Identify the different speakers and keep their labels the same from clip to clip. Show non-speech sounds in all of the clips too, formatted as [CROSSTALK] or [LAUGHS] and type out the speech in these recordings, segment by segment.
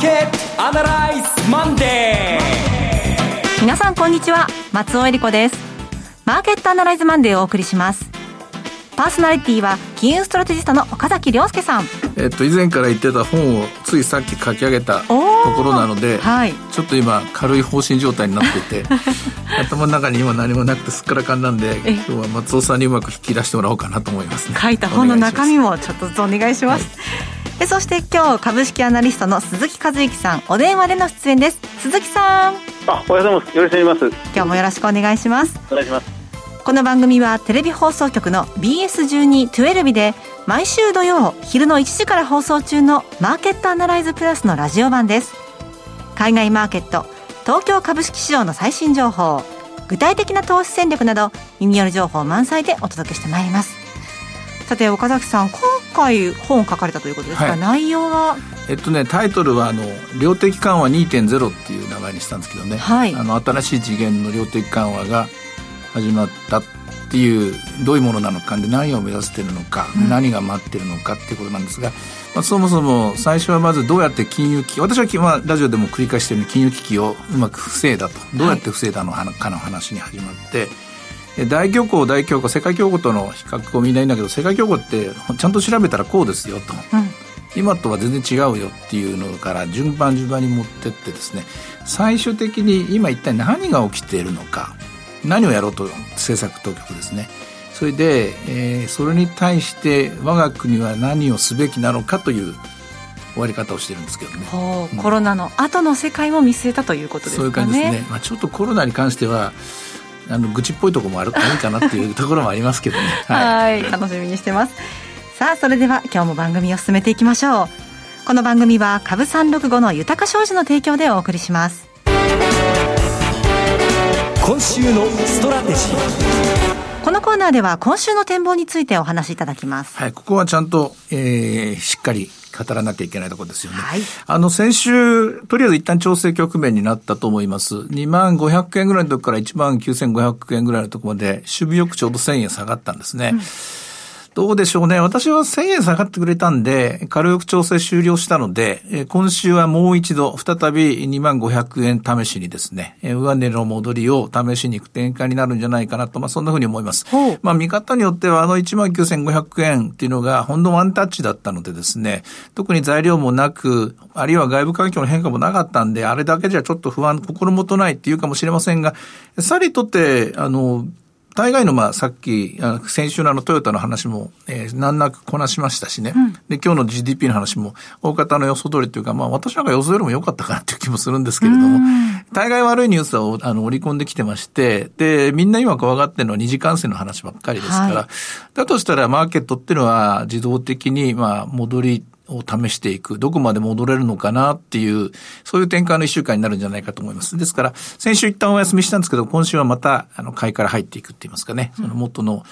Speaker 1: ーケットアナライズマンデ
Speaker 2: ー。皆さんこんにちは。松尾英里子です。マーケットアナライズマンデーをお送りします。パーソナリティは金融ストラテジストの岡崎良介さん。
Speaker 3: えっと以前から言ってた本をついさっき書き上げたところなので、はい、ちょっと今軽い放心状態になってて [LAUGHS] 頭の中に今何もなくてすっからかんなんで今日は松尾さんにうまく引き出してもらおうかなと思いますね。
Speaker 2: 書いた本の中身もちょっとずつお願いします、はい、そして今日株式アナリストの鈴木和之さんお電話での出演です。鈴木さん。
Speaker 4: あおはようございます。よろしくお願いします。
Speaker 2: 今日もよろしくお願いします。
Speaker 4: お願いします
Speaker 2: この番組はテレビ放送局の BS1212 で毎週土曜昼の1時から放送中のマーケットアナライズプラスのラジオ版です。海外マーケット東京株式市場の最新情報具体的な投資戦略など耳寄り情報満載でお届けしてまいります。さて岡崎さん今回本を書かれたということですが、はい、内容は？
Speaker 3: えっとねタイトルはあの「量的緩和2.0」っていう名前にしたんですけどね、はい、あの新しい次元の量的緩和が始まったっていうどういうものなのかで何を目指してるのか、うん、何が待ってるのかっていうことなんですが、まあ、そもそも最初はまずどうやって金融危機私は、まあ、ラジオでも繰り返しているように金融危機をうまく防いだと。どうやって防いだのかの話に始まって、はい、大恐慌大恐慌世界恐慌との比較をみんな言うんだけど世界恐慌ってちゃんと調べたらこうですよと。うん。今とは全然違うよっていうのから順番順番に持ってってですね最終的に今一体何が起きているのか何をやろうと政策当局ですね。それで、えー、それに対して我が国は何をすべきなのかという終わり方をしてるんですけどね、
Speaker 2: うん、コロナの後の世界も見据えたということですかね。そういう感じですね、
Speaker 3: まあ、ちょっとコロナに関してはあの愚痴っぽいところもあるかいいかなっていうところもありますけどね。[LAUGHS]
Speaker 2: はい楽しみにしてます。さあそれでは今日も番組を進めていきましょう。この番組は株三六五の豊か商事の提供でお送りします
Speaker 1: 今週のストラテジ
Speaker 2: ーこのコーナーでは今週の展望についてお話しいただきます。
Speaker 3: はい、ここはちゃんと、えー、しっかり語らなきゃいけないところですよね。はい。あの、先週、とりあえず一旦調整局面になったと思います。2万500円ぐらいのとこから1万9500円ぐらいのところまで、守備よくちょうど1000円下がったんですね。うんどうでしょうね。私は1000円下がってくれたんで、軽く調整終了したので、今週はもう一度、再び2万500円試しにですね、上値の戻りを試しに行く展開になるんじゃないかなと、まあそんなふうに思います。まあ見方によってはあの1万9500円っていうのがほんのワンタッチだったのでですね、特に材料もなく、あるいは外部環境の変化もなかったんで、あれだけじゃちょっと不安、心もとないっていうかもしれませんが、さりとって、あの、大概の、まあ、さっき、先週のあのトヨタの話も、えー、難なくこなしましたしね。うん、で、今日の GDP の話も、大方の予想通りというか、まあ、私なんか予想よりも良かったかなっていう気もするんですけれども、大概悪いニュースはあの織り込んできてまして、で、みんな今怖がってるのは二次感染の話ばっかりですから、はい、だとしたらマーケットっていうのは自動的に、まあ、戻りを試していく、どこまで戻れるのかなっていう、そういう展開の一週間になるんじゃないかと思います。ですから、先週一旦お休みしたんですけど、今週はまた、あの、買いから入っていくって言いますかね、その元の、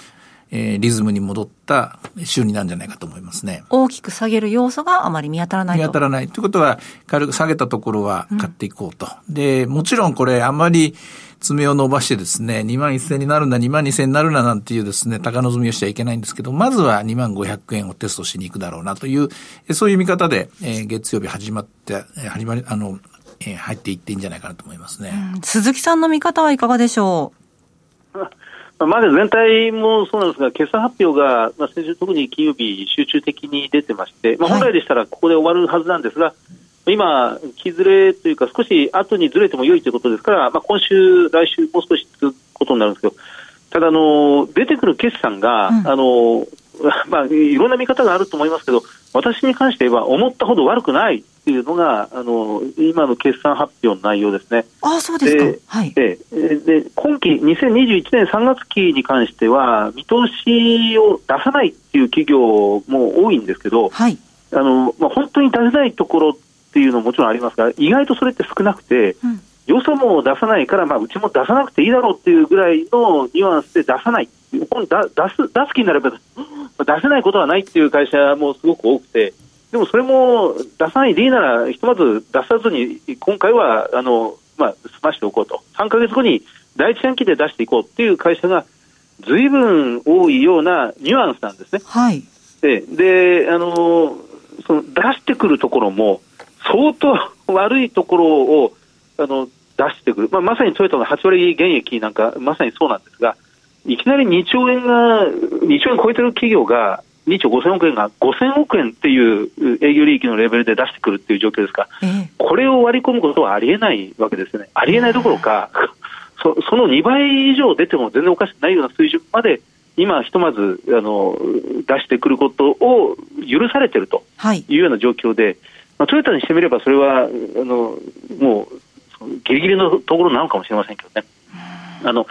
Speaker 3: えー、リズムに戻った週になるんじゃないかと思いますね。
Speaker 2: 大きく下げる要素があまり見当たらない
Speaker 3: と。見当たらない。ということは、軽く下げたところは買っていこうと。うん、で、もちろんこれあまり、爪を伸ばしてですね、2万1000になるんだ、2万2000になるななんていうですね、高望みをしちゃいけないんですけど、まずは2万500円をテストしに行くだろうなという、そういう見方で、えー、月曜日始まって、始まり、あの、えー、入っていっていいんじゃないかなと思いますね。
Speaker 2: 鈴木さんの見方はいかがでしょ
Speaker 4: う？[LAUGHS] まず全体もそうなんですが、決算発表が、まあ、先週、特に金曜日、集中的に出てまして、まあ、本来でしたらここで終わるはずなんですが、はい今、木ずれというか、少し後にずれても良いということですから、まあ、今週、来週、もう少し続くことになるんですけど、ただ、あの出てくる決算が、うん、あの [LAUGHS] まあ、いろんな見方があると思いますけど、私に関して言えば、思ったほど悪くないっていうのが、あの今の決算発表の内容ですね。
Speaker 2: あそうですか、はい、
Speaker 4: でで今期、2021年3月期に関しては、見通しを出さないっていう企業も多いんですけど、はい。あのまあ、本当に出せないところっていうのももちろんありますが、意外とそれって少なくて、うん、よそも出さないから、まあ、うちも出さなくていいだろうっていうぐらいのニュアンスで出さない、出す出す気になれば出せないことはないっていう会社もすごく多くて、でもそれも出さないでいいなら、ひとまず出さずに、今回はあの、まあ、済ましておこうと、3か月後に第一四半期で出していこうっていう会社が、ずいぶん多いようなニュアンスなんですね。
Speaker 2: はい、
Speaker 4: でであのその出してくるところも相当悪いところをあの出してくる、まあ、まさにトヨタの8割減益なんか、まさにそうなんですが、いきなり2兆円が、2兆円超えてる企業が、2兆5000億円が5000億円っていう営業利益のレベルで出してくるっていう状況ですかえー、これを割り込むことはありえないわけですよね。ありえないどころか、そその2倍以上出ても全然おかしくないような水準まで今、ひとまずあの出してくることを許されているとい。うような状況で、はい、まあ、トヨタにしてみればそれはあのもうギリギリのところなのかもしれませんけどね。あの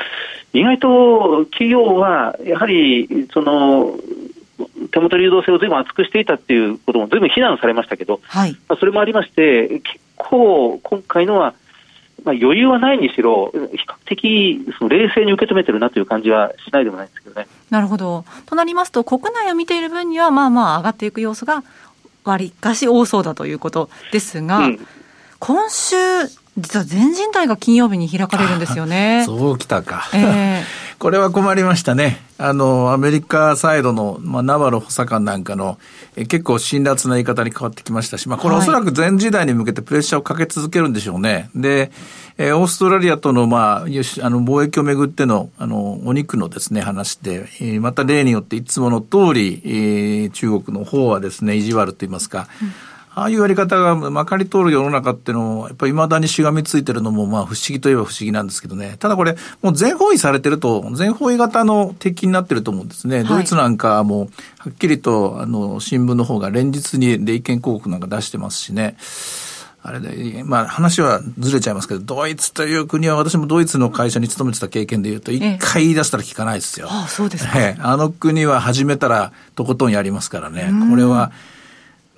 Speaker 4: 意外と企業はやはりその手元流動性をずいぶん厚くしていたっていうこともずいぶん非難されましたけど、はい、まあ、それもありまして、結構今回のはまあ、余裕はないにしろ、比較的その冷静に受け止めてるなという感じはしないでもないんですけどね。
Speaker 2: なるほど。となりますと、国内を見ている分には、まあまあ上がっていく要素がわりかし多そうだということですが、うん、今週、実は全人代が金曜日に開かれるんですよね。[LAUGHS]
Speaker 3: そうきたか。えー [LAUGHS] これは困りましたね。あの、アメリカサイドの、まあ、ナバロ補佐官なんかの、え結構辛辣な言い方に変わってきましたし、まあ、これおそらく全時代に向けてプレッシャーをかけ続けるんでしょうね。で、えー、オーストラリアとの、まあ、よし、あの、貿易をめぐっての、あの、お肉のですね、話で、えー、また例によっていつもの通り、えー、中国の方はですね、意地悪と言いますか、うんああいうやり方がまかり通る世の中っていうのを、やっぱり未だにしがみついてるのも、まあ不思議といえば不思議なんですけどね。ただこれ、もう全方位されてると、全方位型の敵になってると思うんですね。はい、ドイツなんかも、はっきりと、あの、新聞の方が連日にで意見広告なんか出してますしね。あれで、まあ話はずれちゃいますけど、ドイツという国は私もドイツの会社に勤めてた経験で言うと、一回言い出したら聞かないですよ。
Speaker 2: ああ、そうですか。
Speaker 3: あの国は始めたらとことんやりますからね。これは、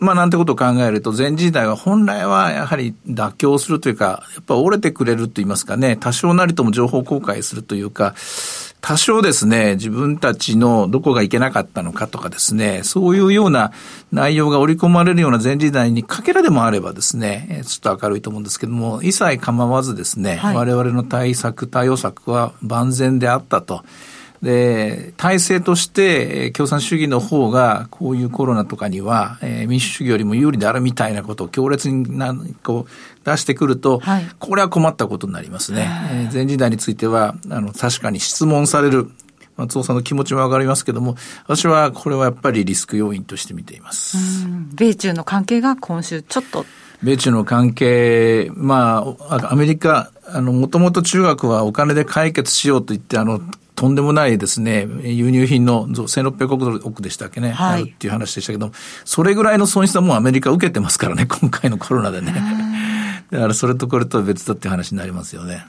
Speaker 3: まあなんてことを考えると、全時代は本来はやはり妥協するというか、やっぱ折れてくれると言いますかね、多少なりとも情報公開するというか、多少ですね、自分たちのどこがいけなかったのかとかですね、そういうような内容が織り込まれるような全時代にかけらでもあればですね、ちょっと明るいと思うんですけども、一切構わずですね、はい、我々の対策、対応策は万全であったと。で、体制として共産主義の方がこういうコロナとかには、えー、民主主義よりも有利であるみたいなことを強烈になこう出してくると、はい、これは困ったことになりますね。えー、前時代については、あの、確かに質問される松尾さんの気持ちもわかりますけども、私はこれはやっぱりリスク要因として見ています。
Speaker 2: 米中の関係が今週ちょっと
Speaker 3: 米中の関係、まあ、アメリカ、あの、もともと中国はお金で解決しようと言って、あの、とんでもないですね、輸入品の1600億でしたっけね、はい、あるっていう話でしたけど、それぐらいの損失はもうアメリカ受けてますからね、[LAUGHS] 今回のコロナでね。だからそれとこれとは別だって話になりますよね。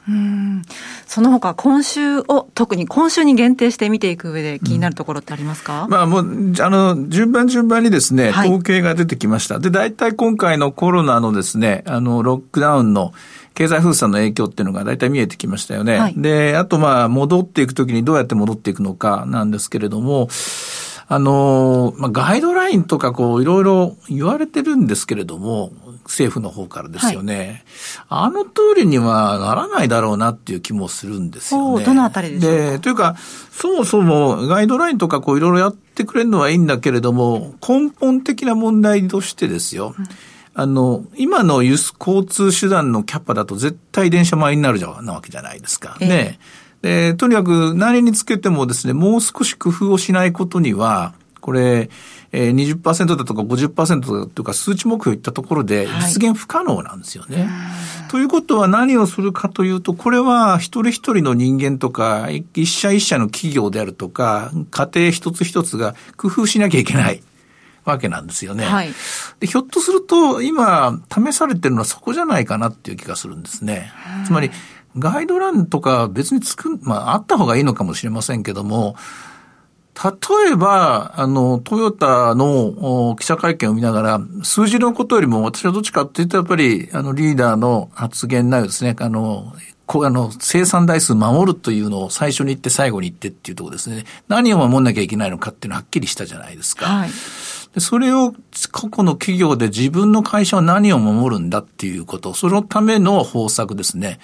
Speaker 2: その他、今週を、特に今週に限定して見ていく上で気になるところってありますか、
Speaker 3: うん、まあもう、あの、順番順番にですね、統計が出てきました。はい、で、大体今回のコロナのですね、あの、ロックダウンの、経済封鎖の影響っていうのが大体見えてきましたよね。はい、で、あとまあ、戻っていくときにどうやって戻っていくのかなんですけれども、あの、まあ、ガイドラインとかこう、いろいろ言われてるんですけれども、政府の方からですよね。はい、あの通りにはならないだろうなっていう気もするんですよね。
Speaker 2: どのあたりで
Speaker 3: というか、そもそもガイドラインとかこういろいろやってくれるのはいいんだけれども、根本的な問題としてですよ。うんあの、今の輸出交通手段のキャパだと絶対電車前になるじゃなわけじゃないですか。ね。で、とにかく何につけてもですね、もう少し工夫をしないことには、これ、えー、20%だとか50%とか数値目標いったところで実現不可能なんですよね。はい、ということは何をするかというと、これは一人一人の人間とか、一社一社の企業であるとか、家庭一つ一つが工夫しなきゃいけない。わけなんですよね。はい、でひょっとすると、今、試されてるのはそこじゃないかなっていう気がするんですね。つまり、ガイドランとか別に作る、まあ、あった方がいいのかもしれませんけども、例えば、あの、トヨタの記者会見を見ながら、数字のことよりも私はどっちかっていうと、やっぱり、あの、リーダーの発言内容ですね。あの、こあの、生産台数守るというのを最初に言って最後に言ってっていうところですね。何を守んなきゃいけないのかっていうのははっきりしたじゃないですか。はい。でそれを過去の企業で自分の会社は何を守るんだっていうこと、そのための方策ですね。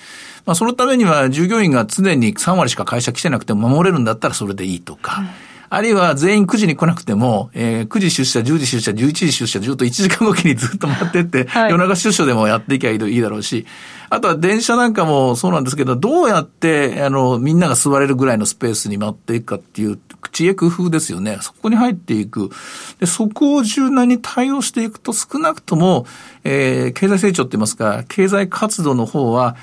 Speaker 3: まあ、そのためには従業員が常に3割しか会社来てなくても守れるんだったらそれでいいとか、うんあるいは全員9時に来なくても、えー、9時出社、10時出社、11時出社、ずっと1時間おきにずっと待ってって、はい、夜中出社でもやっていきゃいいだろうし、あとは電車なんかもそうなんですけど、どうやって、あの、みんなが座れるぐらいのスペースに待っていくかっていう、知恵工夫ですよね。そこに入っていく。で、そこを柔軟に対応していくと少なくとも、えー、経済成長って言いますか、経済活動の方は、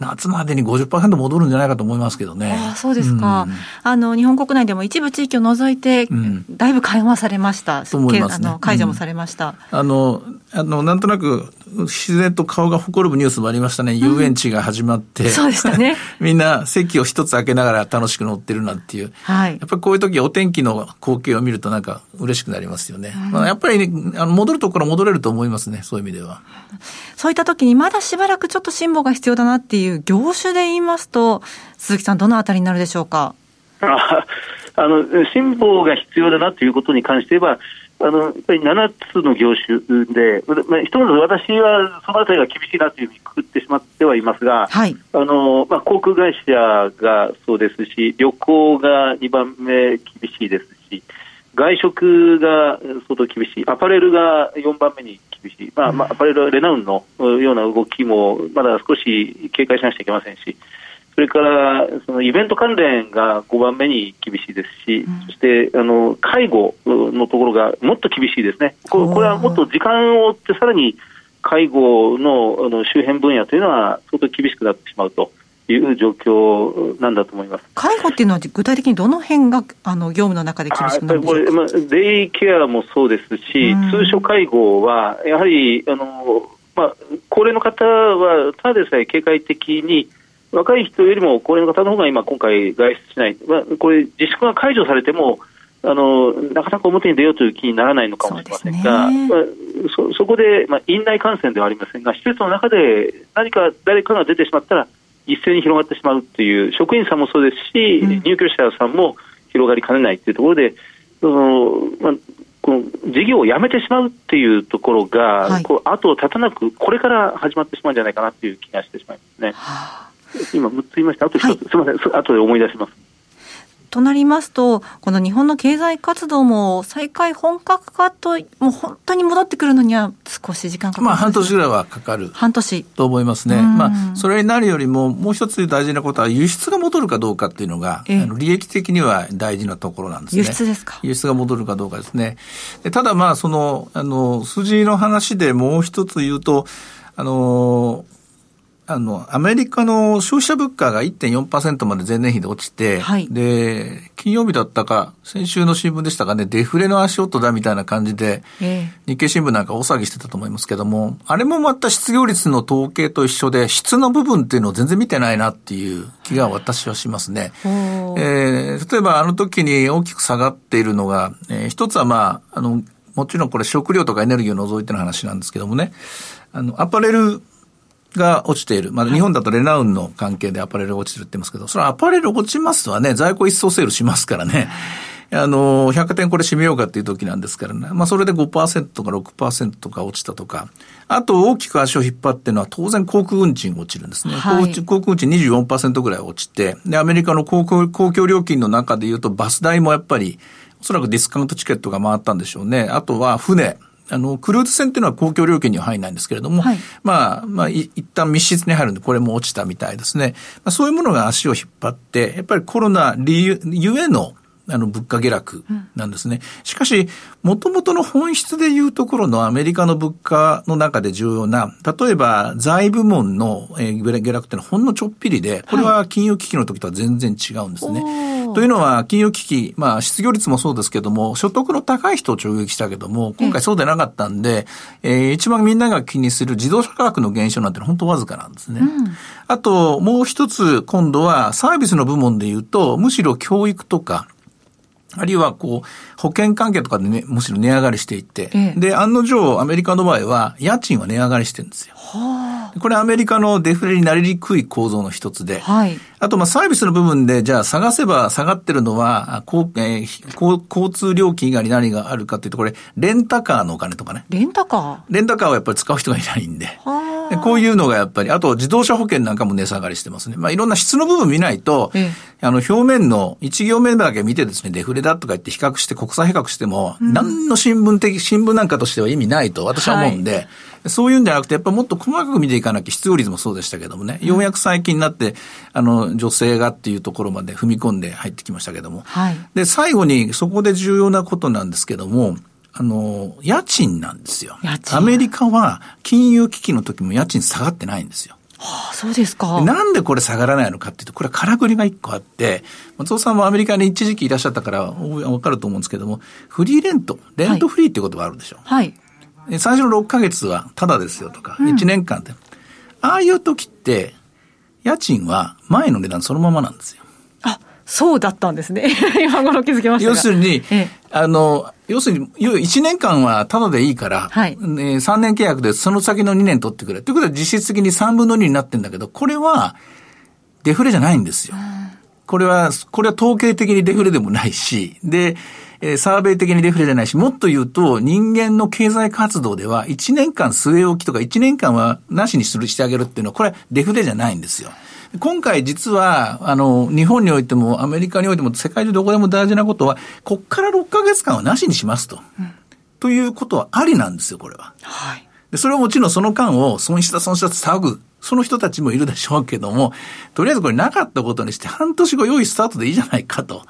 Speaker 3: 夏までに50%戻るんじゃないかと思いますけどね。
Speaker 2: あそうですか、うん、あの、日本国内でも一部地域を除いて、だいぶ緩和されました。
Speaker 3: と思います、
Speaker 2: ね、あの解除もされました。
Speaker 3: うん、あの、あの、なんとなく、自然と顔が誇るニュースもありましたね。遊園地が始まって、
Speaker 2: そうでしたね。[LAUGHS]
Speaker 3: みんな席を一つ開けながら楽しく乗ってるなんていう。はい。やっぱりこういう時お天気の光景を見るとなんか嬉しくなりますよね。まあ、やっぱり、ね、あの戻るところ戻れると思いますね。そういう意味では。
Speaker 2: そういった時にまだしばらくちょっと辛抱が必要だなっていう業種で言いますと、鈴木さんどのあたりになるでしょうか？
Speaker 4: ああの、辛抱が必要だなということに関して言えば、あのやっぱり7つの業種で、まあ、ひとまず私はそのあたりが厳しいなというふうにくくってしまってはいますが、はい、あのまあ、航空会社がそうですし、旅行が2番目厳しいですし、外食が相当厳しい、アパレルが4番目に厳しい、まあまあ、アパレルはレナウンのような動きもまだ少し警戒しなくちゃいけませんし、それからそのイベント関連が5番目に厳しいですし、うん、そしてあの介護のところがもっと厳しいですね、これこれはもっと時間を追って、さらに介護のあの周辺分野というのは相当厳しくなってしまうと。いう状況なんだと思います。
Speaker 2: 介護っていうのは、具体的にどの辺があの業務の中で厳しくなるんでしょうか、まあ、
Speaker 4: デイケアもそうですし、通所介護は、やはりあの、まあ、高齢の方は、ただでさえ警戒的に、若い人よりも高齢の方の方が今、今回、外出しない、まあ、これ、自粛が解除されても、あのなかなか表に出ようという気にならないのかもしれませんが、そ、ね。まあ、そそこで、まあ、院内感染ではありませんが、施設の中で何か誰かが出てしまったら、一斉に広がってしまうという、職員さんもそうですし、うん、入居者さんも広がりかねないというところで、そのまあ、この事業をやめてしまうっていうところが、はい、こう後を絶たなく、これから始まってしまうんじゃないかなという気がしてしまいますね。はあ今6つ言いました？あと1つ、はい、すみません。後で思い出します。
Speaker 2: となりますと、この日本の経済活動も再開本格化と、もう本当に戻ってくるのには少し時間かかる、
Speaker 3: まあ半年ぐらいはかかる。
Speaker 2: 半年。
Speaker 3: と思いますね。まあ、それになるよりも、もう一つ大事なことは、輸出が戻るかどうかっていうのが、ええ、あの利益的には大事なところなんですね。
Speaker 2: 輸出ですか？
Speaker 3: 輸出が戻るかどうかですね。ただまあ、その、あの、数字の話でもう一つ言うと、あの、あの、アメリカの消費者物価が1.4%まで前年比で落ちて、はい、で、金曜日だったか、先週の新聞でしたかね、デフレの足音だみたいな感じで、えー、日経新聞なんか大騒ぎしてたと思いますけども、あれもまた失業率の統計と一緒で、質の部分っていうのを全然見てないなっていう気が私はしますね。えー、例えばあの時に大きく下がっているのが、えー、一つはまあ、あの、もちろんこれ食料とかエネルギーを除いての話なんですけどもね、あの、アパレルが落ちている。まあ、日本だとレナウンの関係でアパレルが落ちてるって言いますけど、それはアパレル落ちますとはね、在庫一掃セールしますからね。あの、百貨店これ閉めようかっていう時なんですからね。まあ、それで5%とか6%とか落ちたとか。あと、大きく足を引っ張ってるのは、当然航空運賃が落ちるんですね。はい、航空運賃24%ぐらい落ちて、で、アメリカの航空、公共料金の中で言うと、バス代もやっぱり、おそらくディスカウントチケットが回ったんでしょうね。あとは、船。あの、クルーズ船っていうのは公共料金には入らないんですけれども、はい、まあ、まあ、一旦密室に入るんで、これも落ちたみたいですね。まあ、そういうものが足を引っ張って、やっぱりコロナ理由、ゆえの、あの、物価下落なんですね。しかし、もともとの本質でいうところのアメリカの物価の中で重要な、例えば財部門の下落っていうのはほんのちょっぴりで、これは金融危機の時とは全然違うんですね。はいというのは、金融危機、まあ、失業率もそうですけども、所得の高い人を直撃したけども、今回そうでなかったんで、えー、一番みんなが気にする自動車価格の減少なんて本当わずかなんですね。うん、あと、もう一つ、今度はサービスの部門で言うと、むしろ教育とか、あるいはこう、保険関係とかでね、むしろ値上がりしていって、ええ、で、案の定、アメリカの場合は、家賃は値上がりしてるんですよ。これアメリカのデフレになりにくい構造の一つで、はい、あとまあサービスの部分で、じゃあ探せば下がってるのは、こうえー、交通料金以外に何があるかというと、これ、レンタカーのお金とかね。
Speaker 2: レンタカー？
Speaker 3: レンタカーはやっぱり使う人がいないんで。こういうのがやっぱり、あと自動車保険なんかも値下がりしてますね。まあいろんな質の部分見ないと、ええ、あの表面の一行目だけ見てですね、デフレだとか言って比較して国際比較しても、うん、何の新聞的、新聞なんかとしては意味ないと私は思うんで、はいそういうんじゃなくて、やっぱもっと細かく見ていかなきゃ、失業率もそうでしたけどもね、ようやく最近になって、あの、女性がっていうところまで踏み込んで入ってきましたけども。はい、で、最後に、そこで重要なことなんですけども、あの、家賃なんですよ。アメリカは金融危機の時も家賃下がってないんですよ。
Speaker 2: はあ、そうですか。
Speaker 3: なんでこれ下がらないのかっていうと、これはからくりが一個あって、松尾さんもアメリカに一時期いらっしゃったからわかると思うんですけども、フリーレント、レントフリーっていう言葉あるでしょ。はい。はい最初の6ヶ月はタダですよとか、1年間で。ああいう時って、家賃は前の値段そのままなんですよ。
Speaker 2: あ、そうだったんですね。[LAUGHS] 今頃気づきました
Speaker 3: 要するに、ええ、あの、要するに、1年間はタダでいいから、はい、ね、3年契約でその先の2年取ってくれ。ということは実質的に3分の2になってんだけど、これはデフレじゃないんですよ。これは、これは統計的にデフレでもないし、で、えー、サーベイ的にデフレじゃないし、もっと言うと、人間の経済活動では、1年間据え置きとか、1年間はなしにする、してあげるっていうのは、これデフレじゃないんですよ。今回実は、あの、日本においても、アメリカにおいても、世界中どこでも大事なことは、こっから6ヶ月間はなしにしますと。うん、ということはありなんですよ、これは。はい。で、それはもちろんその間を損失だ損失だと騒ぐ、その人たちもいるでしょうけども、とりあえずこれなかったことにして、半年後良いスタートでいいじゃないかと。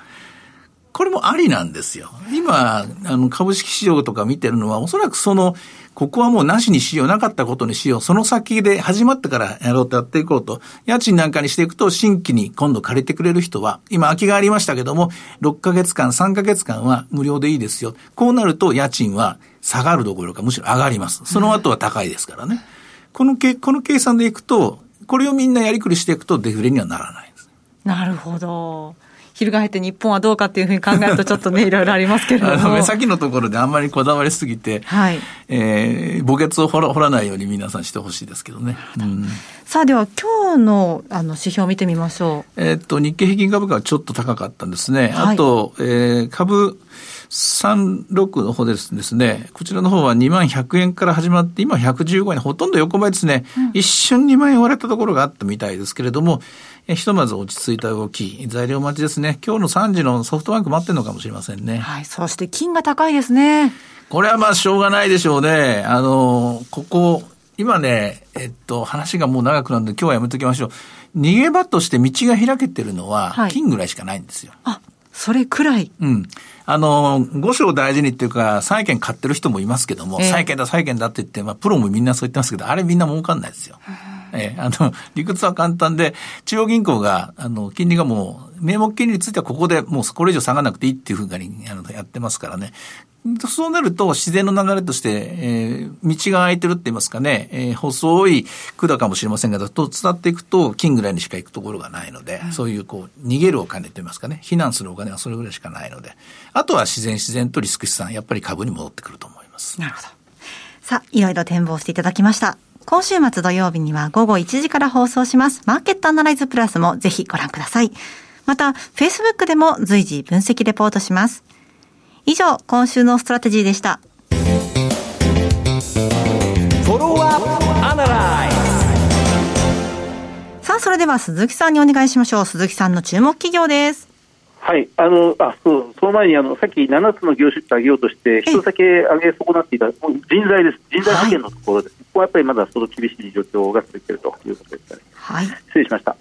Speaker 3: これもありなんですよ。今、あの、株式市場とか見てるのは、おそらくその、ここはもうなしにしよう、なかったことにしよう、その先で始まってからやろうとやっていこうと、家賃なんかにしていくと、新規に今度借りてくれる人は、今空きがありましたけども、6ヶ月間、3ヶ月間は無料でいいですよ。こうなると家賃は下がるどころか、むしろ上がります。その後は高いですからね。このけ、この計算でいくと、これをみんなやりくりしていくとデフレにはならないです。
Speaker 2: なるほど。翻って日本はどうかっていうふうに考えるとちょっとね、いろいろありますけれども。
Speaker 3: 目先のところであんまりこだわりすぎて、はい。えー、墓穴を掘ら掘らないように皆さんしてほしいですけどね。うん、
Speaker 2: さあ、では今日のあの指標を見てみましょ
Speaker 3: う。えっと、日経平均株価はちょっと高かったんですね。はい、あと、えー、株、36の方ですですね、こちらの方は2万100円から始まって、今115円、ほとんど横ばいですね、うん、一瞬2万円割れたところがあったみたいですけれども、えひとまず落ち着いた動き、材料待ちですね。今日の3時のソフトバンク待ってるのかもしれませんね。
Speaker 2: はい、そして金が高いですね。
Speaker 3: これはまあしょうがないでしょうね。あの、ここ、今ね、えっと、話がもう長くなるんで今日はやめときましょう。逃げ場として道が開けてるのは、金ぐらいしかないんですよ。
Speaker 2: はい、あ、それくらい。
Speaker 3: うん。あの、五章大事にっていうか、債券買ってる人もいますけども、えー、債券だ、債券だって言って、まあ、プロもみんなそう言ってますけど、あれみんな儲かんないですよ。えー、あの、理屈は簡単で、中央銀行が、あの、金利がもう、名目金利についてはここでもうこれ以上下がらなくていいっていうふうにあのやってますからね。そうなると自然の流れとして、えー、道が空いてるって言いますかね、えー、細い管かもしれませんが、と伝っていくと金ぐらいにしか行くところがないので、うん、そういうこう、逃げるお金と言いますかね、避難するお金はそれぐらいしかないので、あとは自然自然とリスク資産、やっぱり株に戻ってくると思います。
Speaker 2: なるほど。さあ、いろいろ展望していただきました。今週末土曜日には午後1時から放送します。マーケットアナライズプラスもぜひご覧ください。また、Facebook でも随時分析レポートします。以上、今週のストラテジーでした。さあ、それでは鈴木さんにお願いしましょう。鈴木さんの注目企業です。
Speaker 4: はい、あのあそうその前にあのさっき7つの業種って挙げようとして、一つだけ上げ損なっていた人材です、人材派遣のところです、はい、ここはやっぱりまだその厳しい状況が続いているということですね。はい、失礼しました。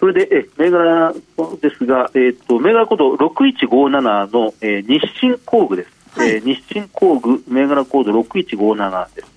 Speaker 4: それで、え銘柄ですが、えーと、銘柄コード6157の、えー、日清工具です、はい、えー、日清工具銘柄コード6157です。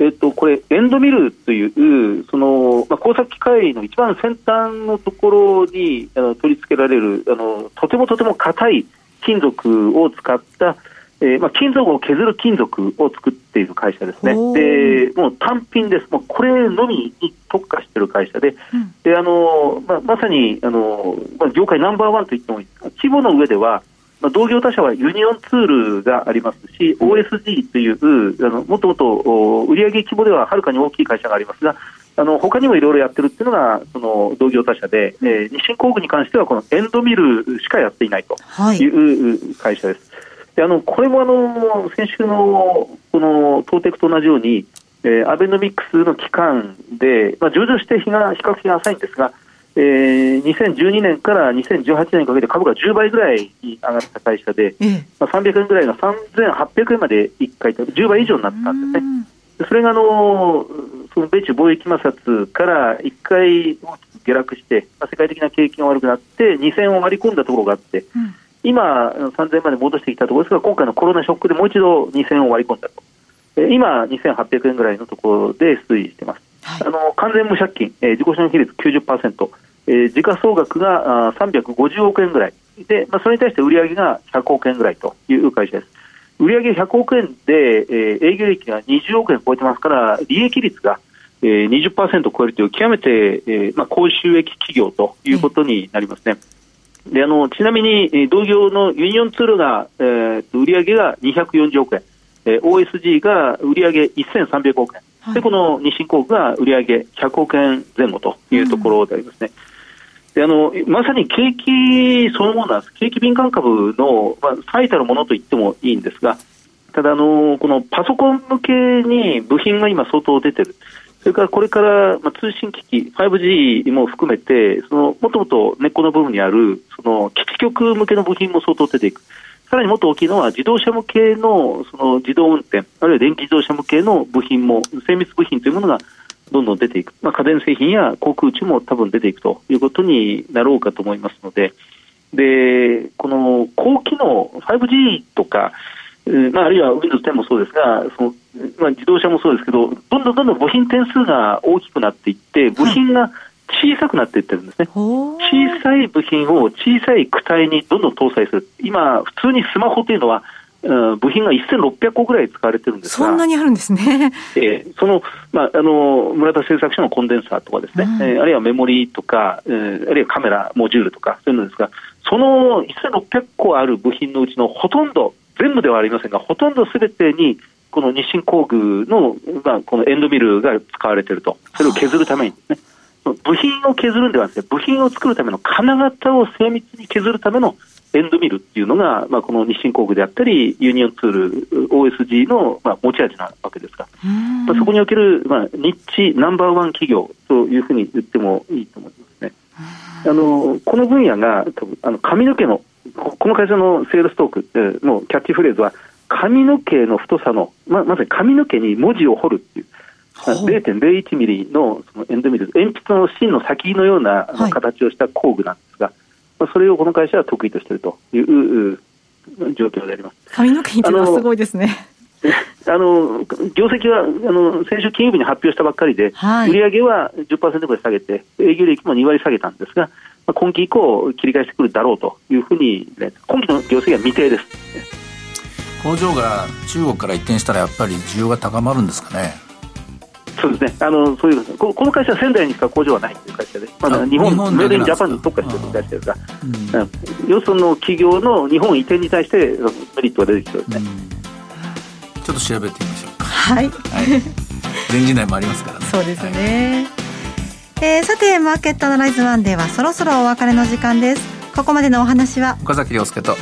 Speaker 4: えっと、これ、エンドミルという、その、まあ、工作機械の一番先端のところにあの取り付けられる、あの、とてもとても硬い金属を使った、えーまあ、金属を削る金属を作っている会社ですね。で、もう単品です。もうこれのみに特化している会社で、うん、であのまあ、まさにあの、まあ、業界ナンバーワンと言ってもいい規模の上では、まあ、同業他社はユニオンツールがありますし、OSG という、あのもっともっと売上規模でははるかに大きい会社がありますが、あの他にもいろいろやってるっていうのがその同業他社で、うん、えー、日清工具に関してはこのエンドミルしかやっていないという会社です。はい、であのこれもあの先週のこのトーテクと同じように、えー、アベノミクスの期間で、まあ、上場して日が比較的浅いんですが、えー、2012年から2018年にかけて株が10倍ぐらいに上がった会社で、まあ、300円ぐらいが3800円まで1回と10倍以上になったんですね。それがあのその米中貿易摩擦から1回大きく下落して、まあ、世界的な景気が悪くなって2000を割り込んだところがあって、うん、今、3000円まで戻してきたところですが今回のコロナショックでもう一度2000を割り込んだと、え今、2800円ぐらいのところで推移しています。はい、あの完全無借金、えー、自己資本比率90%、えー、時価総額があ350億円ぐらいで、まあ、それに対して売上が100億円ぐらいという会社です。売上100億円で、えー、営業利益が20億円超えてますから、利益率が、えー、20%を超えるという極めて、えーまあ、高収益企業ということになりますね。うん、であのちなみに、同業のユニオンツールが、えー、売上が240億円、えー、OSG が売上1300億円、はい、でこの日清工具が売上100億円前後というところでありますね。うん。であのまさに景気そのものなんです、景気敏感株の、まあ、最たるものと言ってもいいんですが、ただあの、このパソコン向けに部品が今、相当出てる、それからこれから、まあ、通信機器、5G も含めて、そのもともと根っこの部分にあるその基地局向けの部品も相当出ていく。さらにもっと大きいのは自動車向けのその自動運転、あるいは電気自動車向けの部品も、精密部品というものがどんどん出ていく、まあ、家電製品や航空宇宙も多分出ていくということになろうかと思いますので、でこの高機能、5G とか、まあ、あるいは Windows 10もそうですが、そのまあ、自動車もそうですけど、どんどんどんどん部品点数が大きくなっていって、部品が小さくなっていってるんですね、はい、小さい部品を小さい躯体にどんどん搭載する、今、普通にスマホというのは、部品が1600個ぐらい使われてるんです
Speaker 2: が、そんなにあるんですね。
Speaker 4: えー、その、まあ、あの、村田製作所のコンデンサーとかですね、うん、えー、あるいはメモリーとか、えー、あるいはカメラ、モジュールとか、そういうのですが、その1600個ある部品のうちのほとんど、全部ではありませんが、ほとんどすべてに、この日清工具の、まあ、このエンドミルが使われていると。それを削るためにですね。部品を削るんではなくて、部品を作るための金型を精密に削るためのエンドミルっていうのが、まあ、この日清工具であったり、ユニオンツール、OSG の、まあ、持ち味なわけですが、まあ、そこにおける、まあ、日地ナンバーワン企業というふうに言ってもいいと思いますね。あのこの分野があの髪の毛のこの会社のセールストークのキャッチフレーズは髪の毛の太さのままさに髪の毛に文字を彫るっていう0.01ミリのそのエンドミル鉛筆の芯の先のような形をした工具なんですが、はいそれをこの会社は得意としているという状況であります。
Speaker 2: 髪の毛にはすごいですね。
Speaker 4: あの業績はあの先週金曜日に発表したばっかりで、はい、売上は10%ぐらい下げて、営業利益も2割下げたんですが、まあ、今期以降、切り返してくるだろうというふうに、ね、今期の業績は未定です。
Speaker 3: 工場が中国から移転したら、やっぱり需要が高まるんですかね。
Speaker 4: そうですね、あのそういうここの会社は仙台にしか工場はないという会社で、まだ日本、メイドインジャパンに特化している会社ですが、うん、よその企業の日本移転に対してメリットが出てきそうですね、
Speaker 3: うん、ちょっと調べてみましょうか。
Speaker 2: はい、はい、
Speaker 3: 全時代もありますからね。
Speaker 2: そうですね、はい、えー、さて、マーケットアナライズワンデーはそろそろお別れの時間です。ここまでのお話は
Speaker 3: 岡崎亮介と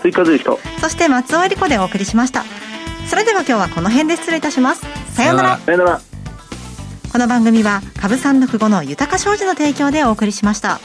Speaker 4: 追加随と。
Speaker 2: そして松尾恵理子でお送りしました。それでは今日はこの辺で失礼いたします。さようなら。
Speaker 4: さようなら。
Speaker 2: この番組は株三六五の豊か商事の提供でお送りしました。